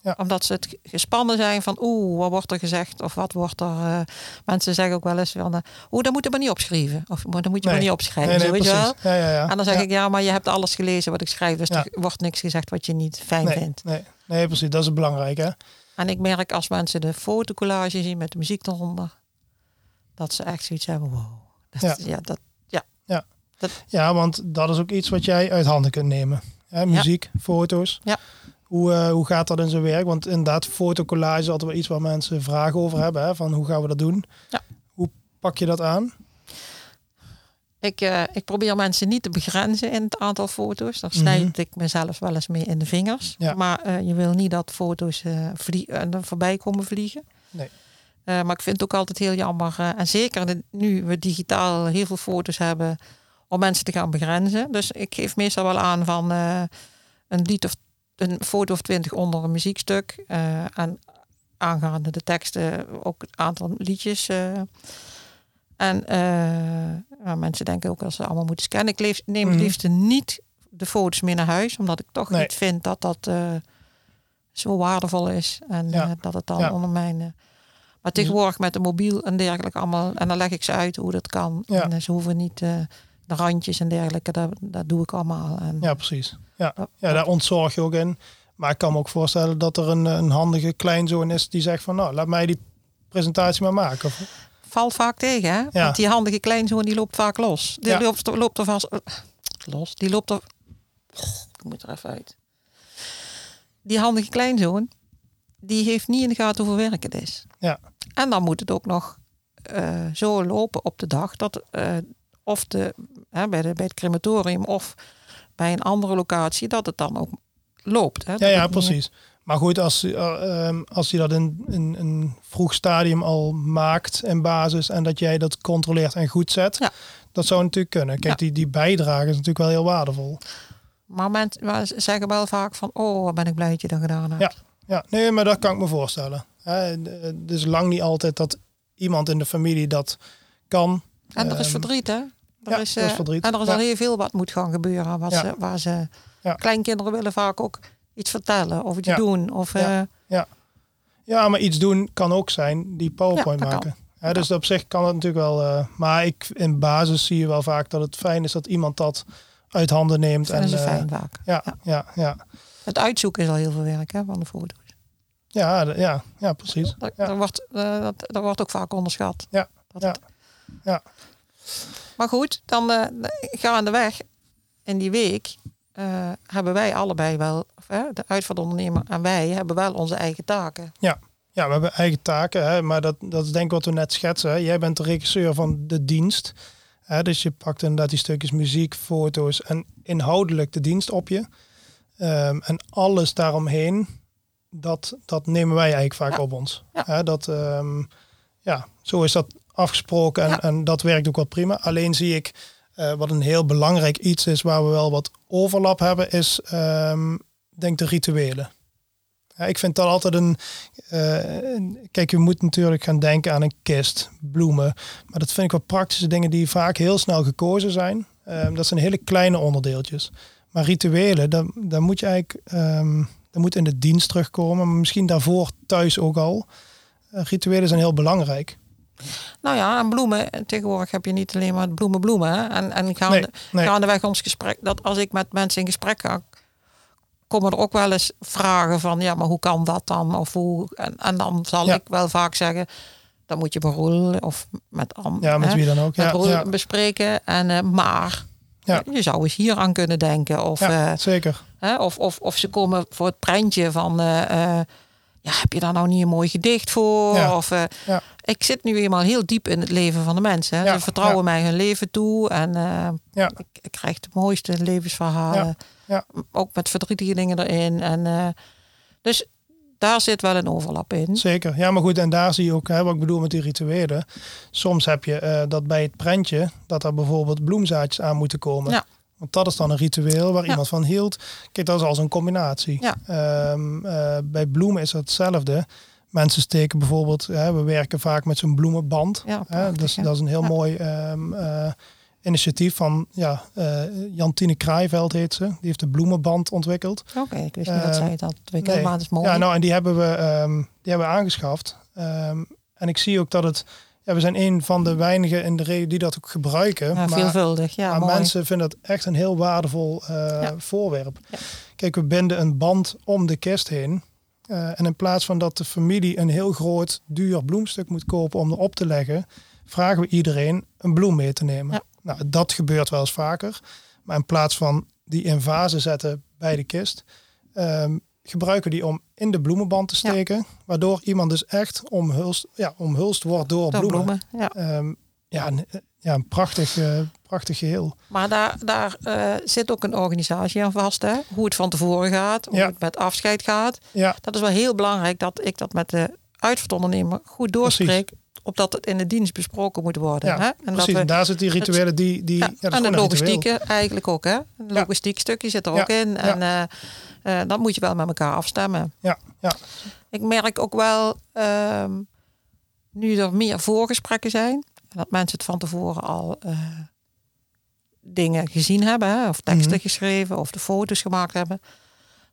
Ja. Ja. Omdat ze het gespannen zijn van oeh, wat wordt er gezegd of wat wordt er. eh, mensen zeggen ook wel eens van eh, oeh, dat moet je maar niet opschrijven. Of maar dat moet je Nee. maar niet opschrijven. Nee, nee, zo, weet je wel? Ja, ja, ja. En dan zeg ja. ik ja, maar je hebt alles gelezen wat ik schrijf, dus Ja. er wordt niks gezegd wat je niet fijn vindt. nee, nee, precies. Dat is belangrijk, hè? En ik merk als mensen de fotocollage zien met de muziek eronder, dat ze echt zoiets hebben. Wow. Dat, Ja. ja. dat, Ja, want dat is ook iets wat jij uit handen kunt nemen. Hè, muziek, foto's. Ja. Hoe, eh, hoe gaat dat in zijn werk? Want inderdaad, fotocollage is altijd wel iets waar mensen vragen over hebben. Hè? Van hoe gaan we dat doen? Ja. Hoe pak je dat aan? ik, eh, ik probeer mensen niet te begrenzen in het aantal foto's. Daar snijd Mhm. ik mezelf wel eens mee in de vingers. Ja. Maar eh, je wil niet dat foto's voorbij komen vliegen. Nee. Maar ik vind het ook altijd heel jammer. en zeker de- nu we digitaal heel veel foto's hebben om mensen te gaan begrenzen. Dus ik geef meestal wel aan van een lied of een foto of twintig onder een muziekstuk. eh, en aangaande de teksten ook het aantal liedjes. eh. en eh, mensen denken ook als ze allemaal moeten scannen. Ik leef, neem het Mhm. liefst niet de foto's mee naar huis, omdat ik toch Nee. niet vind dat dat eh, zo waardevol is. En Ja. eh, dat het dan Ja. onder mijn. eh, maar tegenwoordig met de mobiel en dergelijke allemaal. En dan leg ik ze uit hoe dat kan. Ja. En eh, ze hoeven niet eh, de randjes en dergelijke. Dat, dat doe ik allemaal. En, Ja, precies. Ja. ja, daar ontzorg je ook in. Maar ik kan me ook voorstellen dat er een, een handige kleinzoon is die zegt van... nou, laat mij die presentatie maar maken. Of, Valt vaak tegen, hè? Want die handige kleinzoon die loopt vaak los. Die Ja. loopt, er- loopt er vast los. Die loopt er. Ik moet er even uit. Die handige kleinzoon, die heeft niet in de gaten hoeveel werk het is. Ja. En dan moet het ook nog eh, zo lopen op de dag dat eh, of de, hè, bij, de, bij het crematorium of bij een andere locatie, dat het dan ook loopt. Hè? ja, Dat ja, precies. Maar goed, als, uh, als je dat in, in een vroeg stadium al maakt in basis... en dat jij dat controleert en goed zet... Ja. dat zou natuurlijk kunnen. Kijk, Ja. die, die bijdrage is natuurlijk wel heel waardevol. Maar mensen zeggen wel vaak van, oh, ben ik blij dat je dat gedaan hebt. Ja. Ja, nee, maar dat kan ik me voorstellen. Het is lang niet altijd dat iemand in de familie dat kan. En er is Ehm, verdriet, hè? Er ja, is, er is eh, verdriet. En er is Ja. al heel veel wat moet gaan gebeuren. Wat Ja. ze, waar ze, Ja. Kleinkinderen willen vaak ook iets vertellen of iets Ja. doen. Of, Ja. eh, Ja, maar iets doen kan ook zijn die PowerPoint Ja, dat maken. Dus op zich kan het natuurlijk wel. eh, maar ik, in basis zie je wel vaak dat het fijn is dat iemand dat uit handen neemt. vinden en, eh, fijn vaak. Ja, ja, ja, ja, Het uitzoeken is al heel veel werk hè, van de foto's. ja, ja, ja, precies. Dat, Ja. dat wordt, eh, dat, dat wordt ook vaak onderschat. Ja, Dat ja, het- ja. Maar goed, dan eh gaandeweg in die week eh, hebben wij allebei wel, of, hè, de uitvaartondernemer en wij hebben wel onze eigen taken. Ja, we hebben eigen taken, hè, maar dat, dat is denk ik wat we net schetsen. Hè. Jij bent de regisseur van de dienst. Hè, dus je pakt inderdaad die stukjes muziek, foto's en inhoudelijk de dienst op je. Ehm, en alles daaromheen, dat, dat nemen wij eigenlijk vaak Ja. op ons. Ja. Hè, dat, ehm, ja, zo is dat afgesproken en, Ja. en dat werkt ook wel prima. Alleen zie ik eh, wat een heel belangrijk iets is waar we wel wat overlap hebben, is ehm, denk de rituelen. Ja, ik vind dat altijd een. eh, een- kijk, je moet natuurlijk gaan denken aan een kist, bloemen. Maar dat vind ik wel praktische dingen die vaak heel snel gekozen zijn. Ehm, dat zijn hele kleine onderdeeltjes. Maar rituelen, dan, dan moet je eigenlijk. ehm dat moet in de dienst terugkomen. Maar misschien daarvoor thuis ook al. Eh, rituelen zijn heel belangrijk. Nou ja, en bloemen. Tegenwoordig heb je niet alleen maar bloemen, bloemen. Hè? En, en gaande, Nee, nee. gaandeweg ons gesprek, dat als ik met mensen in gesprek ga, komen er ook wel eens vragen van, ja, maar hoe kan dat dan? Of hoe, en, en dan zal Ja. ik wel vaak zeggen, dan moet je met Roel of met Am, Ja, met hè, wie dan ook. met Ja, ja, bespreken. En, eh, maar Ja. je zou eens hier aan kunnen denken. Of, ja, eh, zeker. Hè? Of, of, of ze komen voor het prentje van, eh, ja, heb je daar nou niet een mooi gedicht voor? Ja. Of, Ja. Ik zit nu eenmaal heel diep in het leven van de mensen. Ja, Ze vertrouwen ja. mij hun leven toe en eh, Ja. ik, ik krijg de mooiste levensverhalen. Ja, Ook met verdrietige dingen erin. En, eh, dus daar zit wel een overlap in. Zeker. Ja, maar goed, en daar zie je ook hè, wat ik bedoel met die rituelen. Soms heb je eh, dat bij het prentje, dat er bijvoorbeeld bloemzaadjes aan moeten komen. Want dat is dan een ritueel waar Ja. iemand van hield. Kijk, dat is als een combinatie. Ja. Ehm, eh, bij bloemen is dat hetzelfde. Mensen steken bijvoorbeeld, hè, we werken vaak met zo'n bloemenband. Ja, Hè, dus ja. dat is een heel Ja. mooi ehm, eh, initiatief van ja, eh, Jantine Kraaiveld heet ze. Die heeft de bloemenband ontwikkeld. Oké, ik wist niet dat Eh, zij dat ontwikkelde, nee. maar het is mooi. Ja, nou, en die hebben we, ehm, die hebben we aangeschaft. Ehm, en ik zie ook dat het, ja, we zijn een van de weinigen in de regio die dat ook gebruiken. Ja, maar veelvuldig. Ja, maar mooi. mensen vinden het echt een heel waardevol eh, Ja. voorwerp. Ja. Kijk, we binden een band om de kist heen. Eh, en in plaats van dat de familie een heel groot, duur bloemstuk moet kopen om erop te leggen, vragen we iedereen een bloem mee te nemen. Ja. Nou, dat gebeurt wel eens vaker. Maar in plaats van die in vazen zetten bij de kist, ehm, gebruiken we die om in de bloemenband te Ja. steken. Waardoor iemand dus echt omhulst, ja, omhulst wordt door, Door bloemen. bloemen. Ja. Ehm, ja, een, ja, een prachtig, eh, prachtig geheel. Maar daar, daar eh, zit ook een organisatie aan vast. Hè? Hoe het van tevoren gaat, hoe Ja. het met afscheid gaat. Ja, Dat is wel heel belangrijk dat ik dat met de uitvaartondernemer goed doorspreek. Opdat het in de dienst besproken moet worden. Ja, hè? En precies. dat en daar zitten die rituelen die... die ja, ja, en de ritueel. logistieke eigenlijk ook. Hè? Een logistiek stukje zit er ook in. En eh, eh, dat moet je wel met elkaar afstemmen. Ja, ja, Ik merk ook wel, ehm, nu er meer voorgesprekken zijn, en dat mensen het van tevoren al dingen gezien hebben, of teksten Mhm. geschreven, of de foto's gemaakt hebben,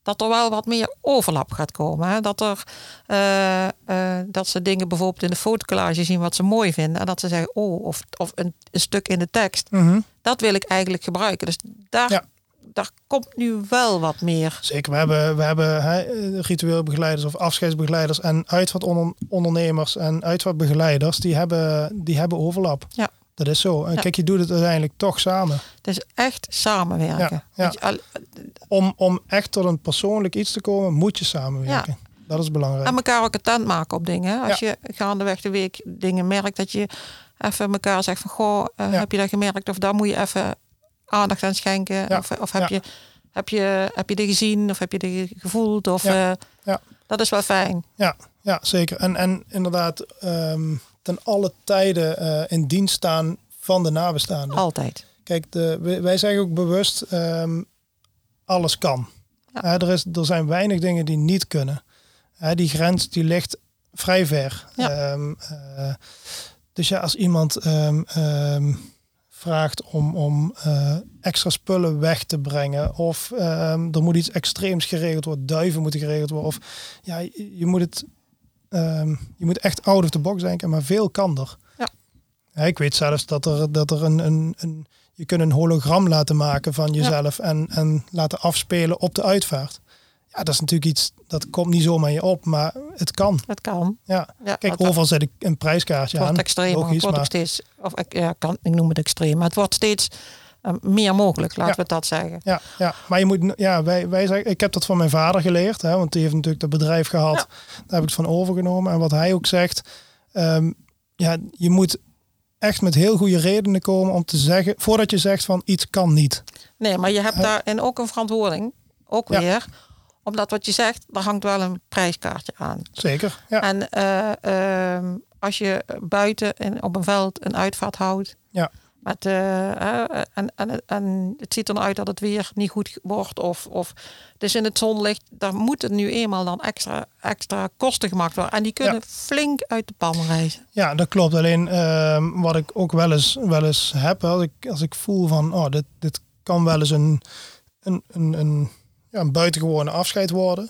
dat er wel wat meer overlap gaat komen. Hè? Dat, er, eh, eh, dat ze dingen bijvoorbeeld in de fotocollage zien wat ze mooi vinden, en dat ze zeggen, oh, of, of een, een stuk in de tekst, Mhm. dat wil ik eigenlijk gebruiken. Dus daar, Ja. daar komt nu wel wat meer. Zeker, we hebben, we hebben hè, eh, ritueel begeleiders of afscheidsbegeleiders en uitvaartondernemers en uitvaartbegeleiders, die hebben, die hebben overlap. Ja. Dat is zo. En Ja. kijk, je doet het uiteindelijk toch samen. Het is echt samenwerken. Ja, je Om, om echt tot een persoonlijk iets te komen, moet je samenwerken. Dat is belangrijk. En elkaar ook attent maken op dingen. Als je gaandeweg de week dingen merkt, dat je even elkaar zegt van goh, eh, heb je dat gemerkt? Of daar moet je even aandacht aan schenken. Of, of heb, je, heb, je, heb je die gezien of heb je die gevoeld? Of, Ja. Ja. Dat is wel fijn. Ja, ja zeker. En, en inderdaad, ehm, ten alle tijden eh, in dienst staan van de nabestaanden. Altijd. Kijk, de, wij wij zeggen ook bewust, ehm, alles kan. Ja. Er, is, er zijn weinig dingen die niet kunnen. Hè, die grens die ligt vrij ver. Ja. Ehm, eh, dus ja, als iemand ehm, vraagt om, om eh, extra spullen weg te brengen. Of er moet iets extreems geregeld worden. Duiven moeten geregeld worden. Of ja, je, je moet het. Ehm, je moet echt out of the box denken, maar veel kan er. Ja. Ja, ik weet zelfs dat er, dat er een, een, een. Je kunt een hologram laten maken van jezelf en, en laten afspelen op de uitvaart. Ja, dat is natuurlijk iets dat komt niet zomaar je op, maar het kan. Het kan. Ja. Ja, Kijk, overal zet ik een prijskaartje het wordt aan. extreem. maar het Logisch, wordt maar steeds, of ik, ja, kan, ik noem het extreem, maar het wordt steeds meer mogelijk, laten Ja. we dat zeggen. Ja, ja, maar je moet, ja, wij, wij zeggen, ik heb dat van mijn vader geleerd, hè, want die heeft natuurlijk dat bedrijf gehad. Ja. Daar heb ik het van overgenomen. En wat hij ook zegt, ehm, ja, je moet echt met heel goede redenen komen om te zeggen, voordat je zegt van iets kan niet. Nee, maar je hebt Eh. daarin ook een verantwoording. Ook Ja. weer. Omdat wat je zegt, daar hangt wel een prijskaartje aan. Zeker. Ja, En eh, ehm, als je buiten en op een veld een uitvaart houdt. Ja. Met, eh, eh, en, en, en het ziet er nou uit dat het weer niet goed wordt. Of, of dus in het zonlicht, daar moeten nu eenmaal dan extra, extra kosten gemaakt worden. En die kunnen flink uit de pan reizen. Ja, dat klopt. Alleen ehm, wat ik ook wel eens, wel eens heb, als ik, als ik voel van, oh, dit, dit kan wel eens een, een, een, een, ja, een buitengewone afscheid worden,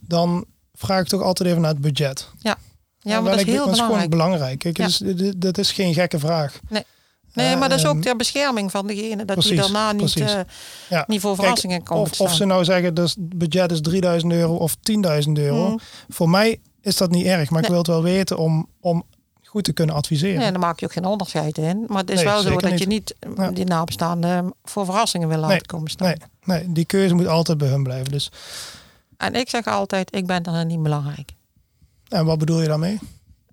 dan vraag ik toch altijd even naar het budget. Ja, ja maar dat is heel dat is gewoon belangrijk. Kijk, ja. is, dat is geen gekke vraag. Nee. Nee, maar dat is ook ehm, ter bescherming van degene dat die daarna niet, uh, ja. niet voor verrassingen komt. Of, of, ze nou zeggen, dus het budget is 3000 euro of 10.000 euro. Mm. Voor mij is dat niet erg, maar ik wil het wel weten om, om goed te kunnen adviseren. Nee, dan maak je ook geen onderscheid in. Maar het is wel zo dat je niet ja. die nabestaanden voor verrassingen wil laten komen staan. Nee, nee, die keuze moet altijd bij hun blijven. Dus. En ik zeg altijd, ik ben dan niet belangrijk. En wat bedoel je daarmee?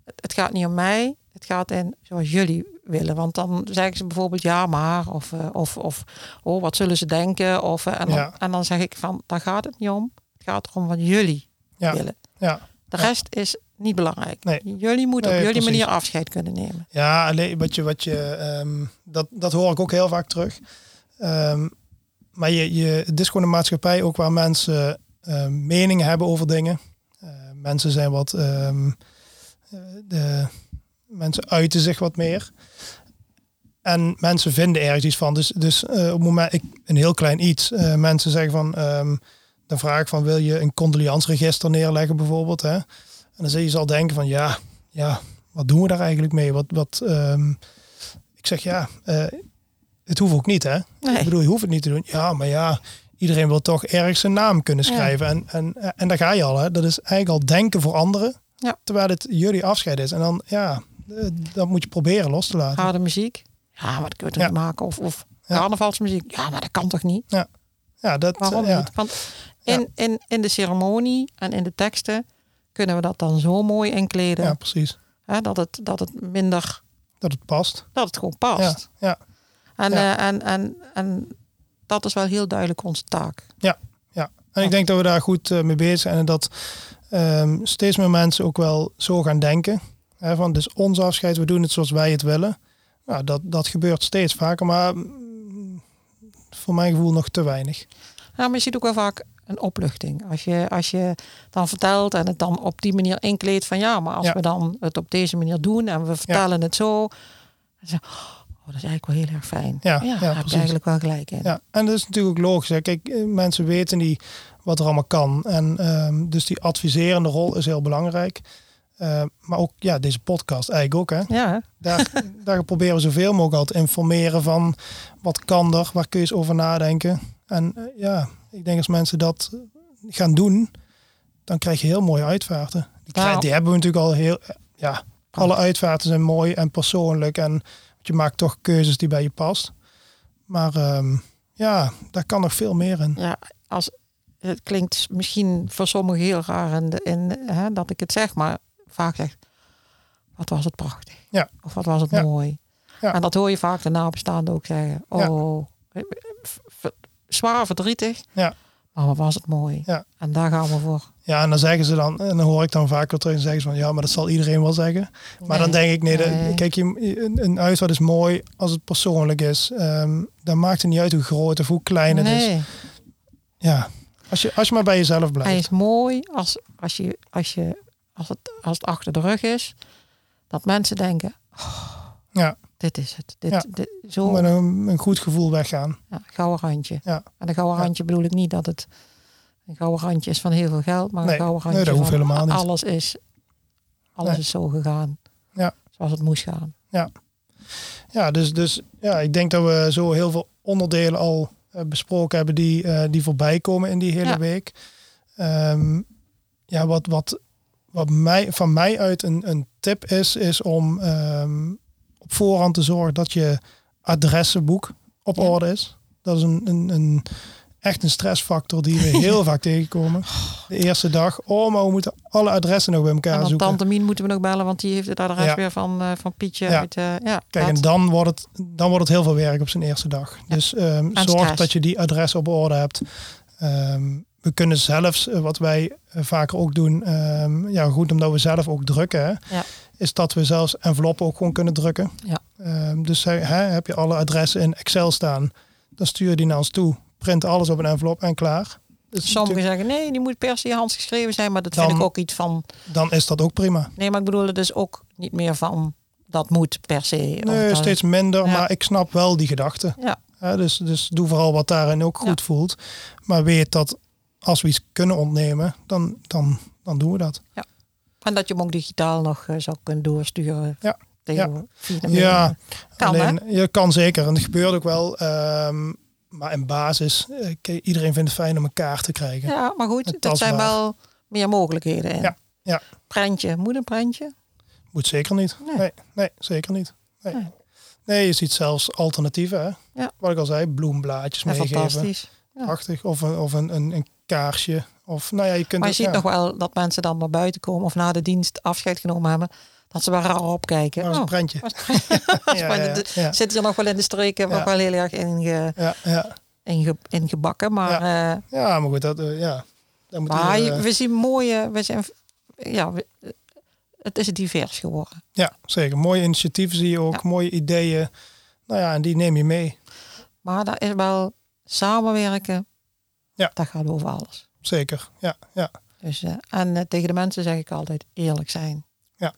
Het gaat niet om mij. Het gaat in zoals jullie willen. Want dan zeggen ze bijvoorbeeld ja maar. Of, uh, of, of oh, wat zullen ze denken? Of, uh, en, dan, ja. en dan zeg ik van, daar gaat het niet om. Het gaat erom wat jullie ja. willen. Ja. De rest is niet belangrijk. Nee. Jullie moeten nee, op jullie precies. manier afscheid kunnen nemen. Ja, alleen wat je, wat je um, dat, dat hoor ik ook heel vaak terug. Um, maar je, je, het is gewoon een maatschappij ook waar mensen uh, meningen hebben over dingen. Uh, mensen zijn wat, um, de, mensen uiten zich wat meer. En mensen vinden ergens iets van. Dus, dus uh, op het moment, ik, een heel klein iets, mensen zeggen van, dan vraag ik van, wil je een condoleansregister neerleggen bijvoorbeeld? Hè? En dan zul je zal denken van ja, ja, wat doen we daar eigenlijk mee? Wat, wat, um, ik zeg ja, uh, het hoeft ook niet hè. Nee. Ik bedoel, je hoeft het niet te doen. Ja, maar ja, iedereen wil toch ergens zijn naam kunnen schrijven. Ja. En, en, en daar ga je al hè. Dat is eigenlijk al denken voor anderen. Ja. Terwijl het jullie afscheid is. En dan ja, dat moet je proberen los te laten. Harde muziek. Ja, dat kun je toch niet maken? Of, of carnavalsmuziek. Ja, maar dat kan toch niet? Ja, ja dat Waarom ja. niet? Want in, in, in de ceremonie en in de teksten kunnen we dat dan zo mooi inkleden. Ja, precies. Hè, dat, het, dat het minder... Dat het past. Dat het gewoon past. Ja, ja. En, ja. Uh, en, en, en dat is wel heel duidelijk onze taak. Ja, ja. En ik denk dat we daar goed mee bezig zijn. En dat um, steeds meer mensen ook wel zo gaan denken. Hè, van, dus ons afscheid, we doen het zoals wij het willen. Nou, dat, dat gebeurt steeds vaker, maar mm, voor mijn gevoel nog te weinig. Ja, maar je ziet ook wel vaak een opluchting. Als je, als je dan vertelt en het dan op die manier inkleedt van ja, maar als Ja. we dan het op deze manier doen en we vertellen het zo. Oh, dat is eigenlijk wel heel erg fijn. Ja, ja, daar heb je precies. eigenlijk wel gelijk in. Ja, en dat is natuurlijk ook logisch. Hè. Kijk, eh, mensen weten niet wat er allemaal kan. En ehm, dus die adviserende rol is heel belangrijk. Eh, maar ook ja, deze podcast eigenlijk ook. Hè. Ja? Daar, daar proberen we zoveel mogelijk al te informeren van wat kan er, waar kun je eens over nadenken. En eh, ja, ik denk als mensen dat gaan doen, dan krijg je heel mooie uitvaarten. Die, krijg- Nou. die hebben we natuurlijk al heel, eh, ja, alle uitvaarten zijn mooi en persoonlijk. En je maakt toch keuzes die bij je past. Maar ehm, ja, daar kan nog veel meer in. ja, als het klinkt misschien voor sommigen heel raar in, de, in hè, dat ik het zeg, maar vaak zegt, wat was het prachtig. Ja. Of wat was het Ja. mooi. Ja. En dat hoor je vaak de nabestaanden ook zeggen. Oh, zwaar verdrietig. Ja. Maar wat was het mooi. Ja. En daar gaan we voor. Ja, en dan zeggen ze dan, en dan hoor ik dan vaak weer terug en zeggen ze van ja, maar dat zal iedereen wel zeggen. Maar dan denk ik, nee, dat- Nee. kijk, je, een, een uitvaart is mooi als het persoonlijk is. Ehm, dan maakt het niet uit hoe groot of hoe klein het is. Ja, als je, als je maar bij jezelf hij blijft. is mooi als, als, je, als, je, als, het, als het achter de rug is. Dat mensen denken, oh, Ja, dit is het. Dit, Ja. dit, zo, met een, een goed gevoel weggaan. Ja, gouden randje. Ja. En een gouden Ja. randje bedoel ik niet dat het een gouden randje is van heel veel geld, maar Nee, een gouden nee, randje dat hoeft van helemaal niet. alles is alles Nee. is zo gegaan. Ja. Zoals het moest gaan. Ja, dus, dus ja, ik denk dat we zo heel veel onderdelen al eh, besproken hebben die, eh, die voorbij komen in die hele Ja. week. Ehm, ja, wat, wat, wat mij, van mij uit een, een tip is, is om ehm, op voorhand te zorgen dat je adressenboek op Ja. orde is. Dat is een, een, een, echt een stressfactor die we heel vaak tegenkomen. De eerste dag, oh, maar we moeten alle adressen nog bij elkaar en zoeken. tante Mien moeten we nog bellen, want die heeft het adres Ja. weer van, eh, van Pietje Ja. uit. eh, ja, Kijk, dat. en dan wordt, het, dan wordt het heel veel werk op zijn eerste dag. Dus ehm, zorg stress. dat je die adres op orde hebt. Ehm, we kunnen zelfs, eh, wat wij eh, vaker ook doen, ehm, ja goed omdat we zelf ook drukken, hè, Ja. is dat we zelfs enveloppen ook gewoon kunnen drukken. Ja. Ehm, dus hè, heb je alle adressen in Excel staan, dan stuur je die naar ons toe, print alles op een envelop en klaar. Dus Sommigen zeggen nee, die moet per se handgeschreven zijn, maar dat Dan- vind ik ook iets van. dan is dat ook prima. Nee, maar ik bedoel het dus ook niet meer van dat moet per se. Nee, steeds minder, Ja. maar ik snap wel die gedachte. Ja, dus, dus doe vooral wat daarin ook goed voelt. Maar weet dat als we iets kunnen ontnemen, dan, dan, dan doen we dat. en dat je hem ook digitaal nog eh, zou kunnen doorsturen. Ja. Tegen, Ja. Kan, alleen je kan zeker. En dat gebeurt ook wel. ehm, maar in basis, eh, iedereen vindt het fijn om een kaart te krijgen. Ja, maar goed, dat zijn wel meer mogelijkheden. in. Ja, ja. Prentje, moet een prentje? Moet zeker niet. Nee. Nee, nee, zeker niet. Nee. Nee. nee. je ziet zelfs alternatieven. Hè? Ja. Wat ik al zei, bloemblaadjes Ja, meegeven. fantastisch. Ja. Prachtig. Of, een, of een, een, een kaarsje. Of nou ja, je kunt Maar je ziet ja, nog wel dat mensen dan naar buiten komen of na de dienst afscheid genomen hebben. Dat ze wel raar opkijken. maar dat is een Oh, prentje. was- Ja, maar ja, ja. Zit hier nog wel in de streken, Ja. nog wel heel erg Ja, ja. inge, ingebakken. Maar, eh, ja, maar goed, dat, eh, ja. Dat moet maar je- eh, we zien mooie, we zijn, ja, we- het is divers geworden. ja, zeker. Mooie initiatieven zie je ook, Ja. mooie ideeën. Nou ja, en die neem je mee. Maar daar is wel samenwerken, Ja. dat gaat over alles. Zeker. Ja, ja. Dus, eh, en eh, tegen de mensen zeg ik altijd eerlijk zijn. Ja.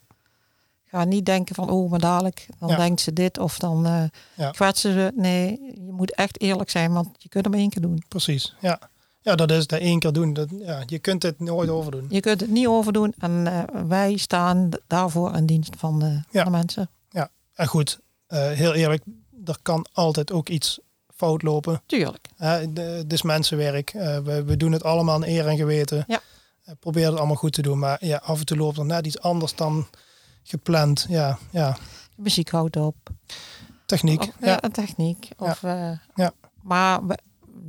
Ga niet denken van, oh, maar dadelijk, dan Ja. denkt ze dit of dan eh Ja. kwetsen ze. Nee, je moet echt eerlijk zijn, want je kunt hem één keer doen. Precies. Ja. Ja, dat is dat één keer doen. Dat, ja, je kunt het nooit overdoen. Je kunt het niet overdoen en wij staan daarvoor in dienst van de, Ja. van de mensen. En goed, heel eerlijk, er kan altijd ook iets fout lopen. Tuurlijk. Het is mensenwerk. Eh, we, we doen het allemaal aan eer en geweten. Ja. Eh, probeer het allemaal goed te doen. Maar ja, af en toe loopt er net iets anders dan gepland. Ja, ja. De muziek houdt op. techniek. Of, ja, ja. een techniek. Of, eh, Ja. Maar we-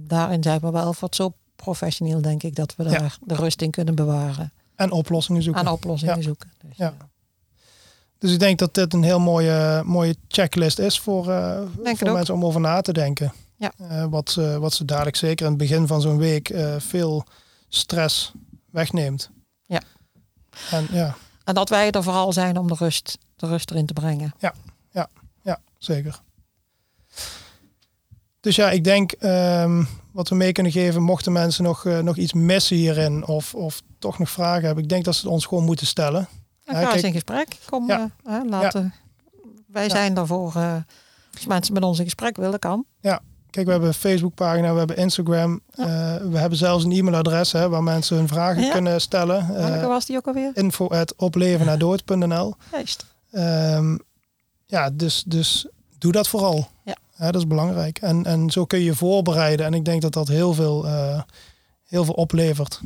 daarin zijn we wel wat zo professioneel, denk ik, dat we Ja. daar de rust in kunnen bewaren. En oplossingen zoeken. Aan oplossingen Ja. zoeken. Dus, Ja. Dus ik denk dat dit een heel mooie, mooie checklist is voor, voor mensen om over na te denken. Ja. Eh, wat, ze- wat ze dadelijk zeker in het begin van zo'n week eh, veel stress wegneemt. Ja. En ja, En dat wij er vooral zijn om de rust, de rust erin te brengen. ja, zeker. Dus ja, ik denk ehm, wat we mee kunnen geven, mochten mensen nog, eh, nog iets missen hierin of, of toch nog vragen hebben, ik denk dat ze het ons gewoon moeten stellen. En Ja, ga eens in gesprek. Kom, Ja. eh, laten. Wij zijn daarvoor. eh, als mensen met ons in gesprek willen, kan. Kijk, we hebben een Facebookpagina, we hebben Instagram, eh, we hebben zelfs een e-mailadres hè, waar mensen hun vragen Ja. kunnen stellen. Welke Uh, was die ook alweer? info at Juist. Ehm, Ja, dus, dus doe dat vooral. Ja. dat is belangrijk. En, en zo kun je je voorbereiden. En ik denk dat dat heel veel, eh, heel veel oplevert.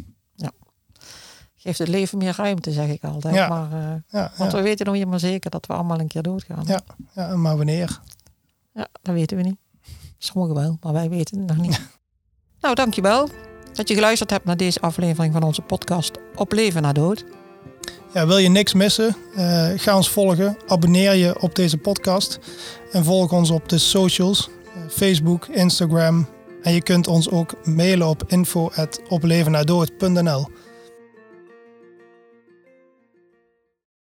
Geeft het leven meer ruimte, zeg ik altijd. Ja. Maar, eh, Ja, want ja, we weten nog niet maar zeker dat we allemaal een keer doodgaan. Ja. ja, maar wanneer? Ja, dat weten we niet. Sommigen wel, maar wij weten het nog niet. nou, dankjewel dat je geluisterd hebt naar deze aflevering van onze podcast Op Leven na Dood. Ja, wil je niks missen? Eh, ga ons volgen. Abonneer je op deze podcast. En volg ons op de socials. eh, Facebook, Instagram. En je kunt ons ook mailen op info.oplevennadood.nl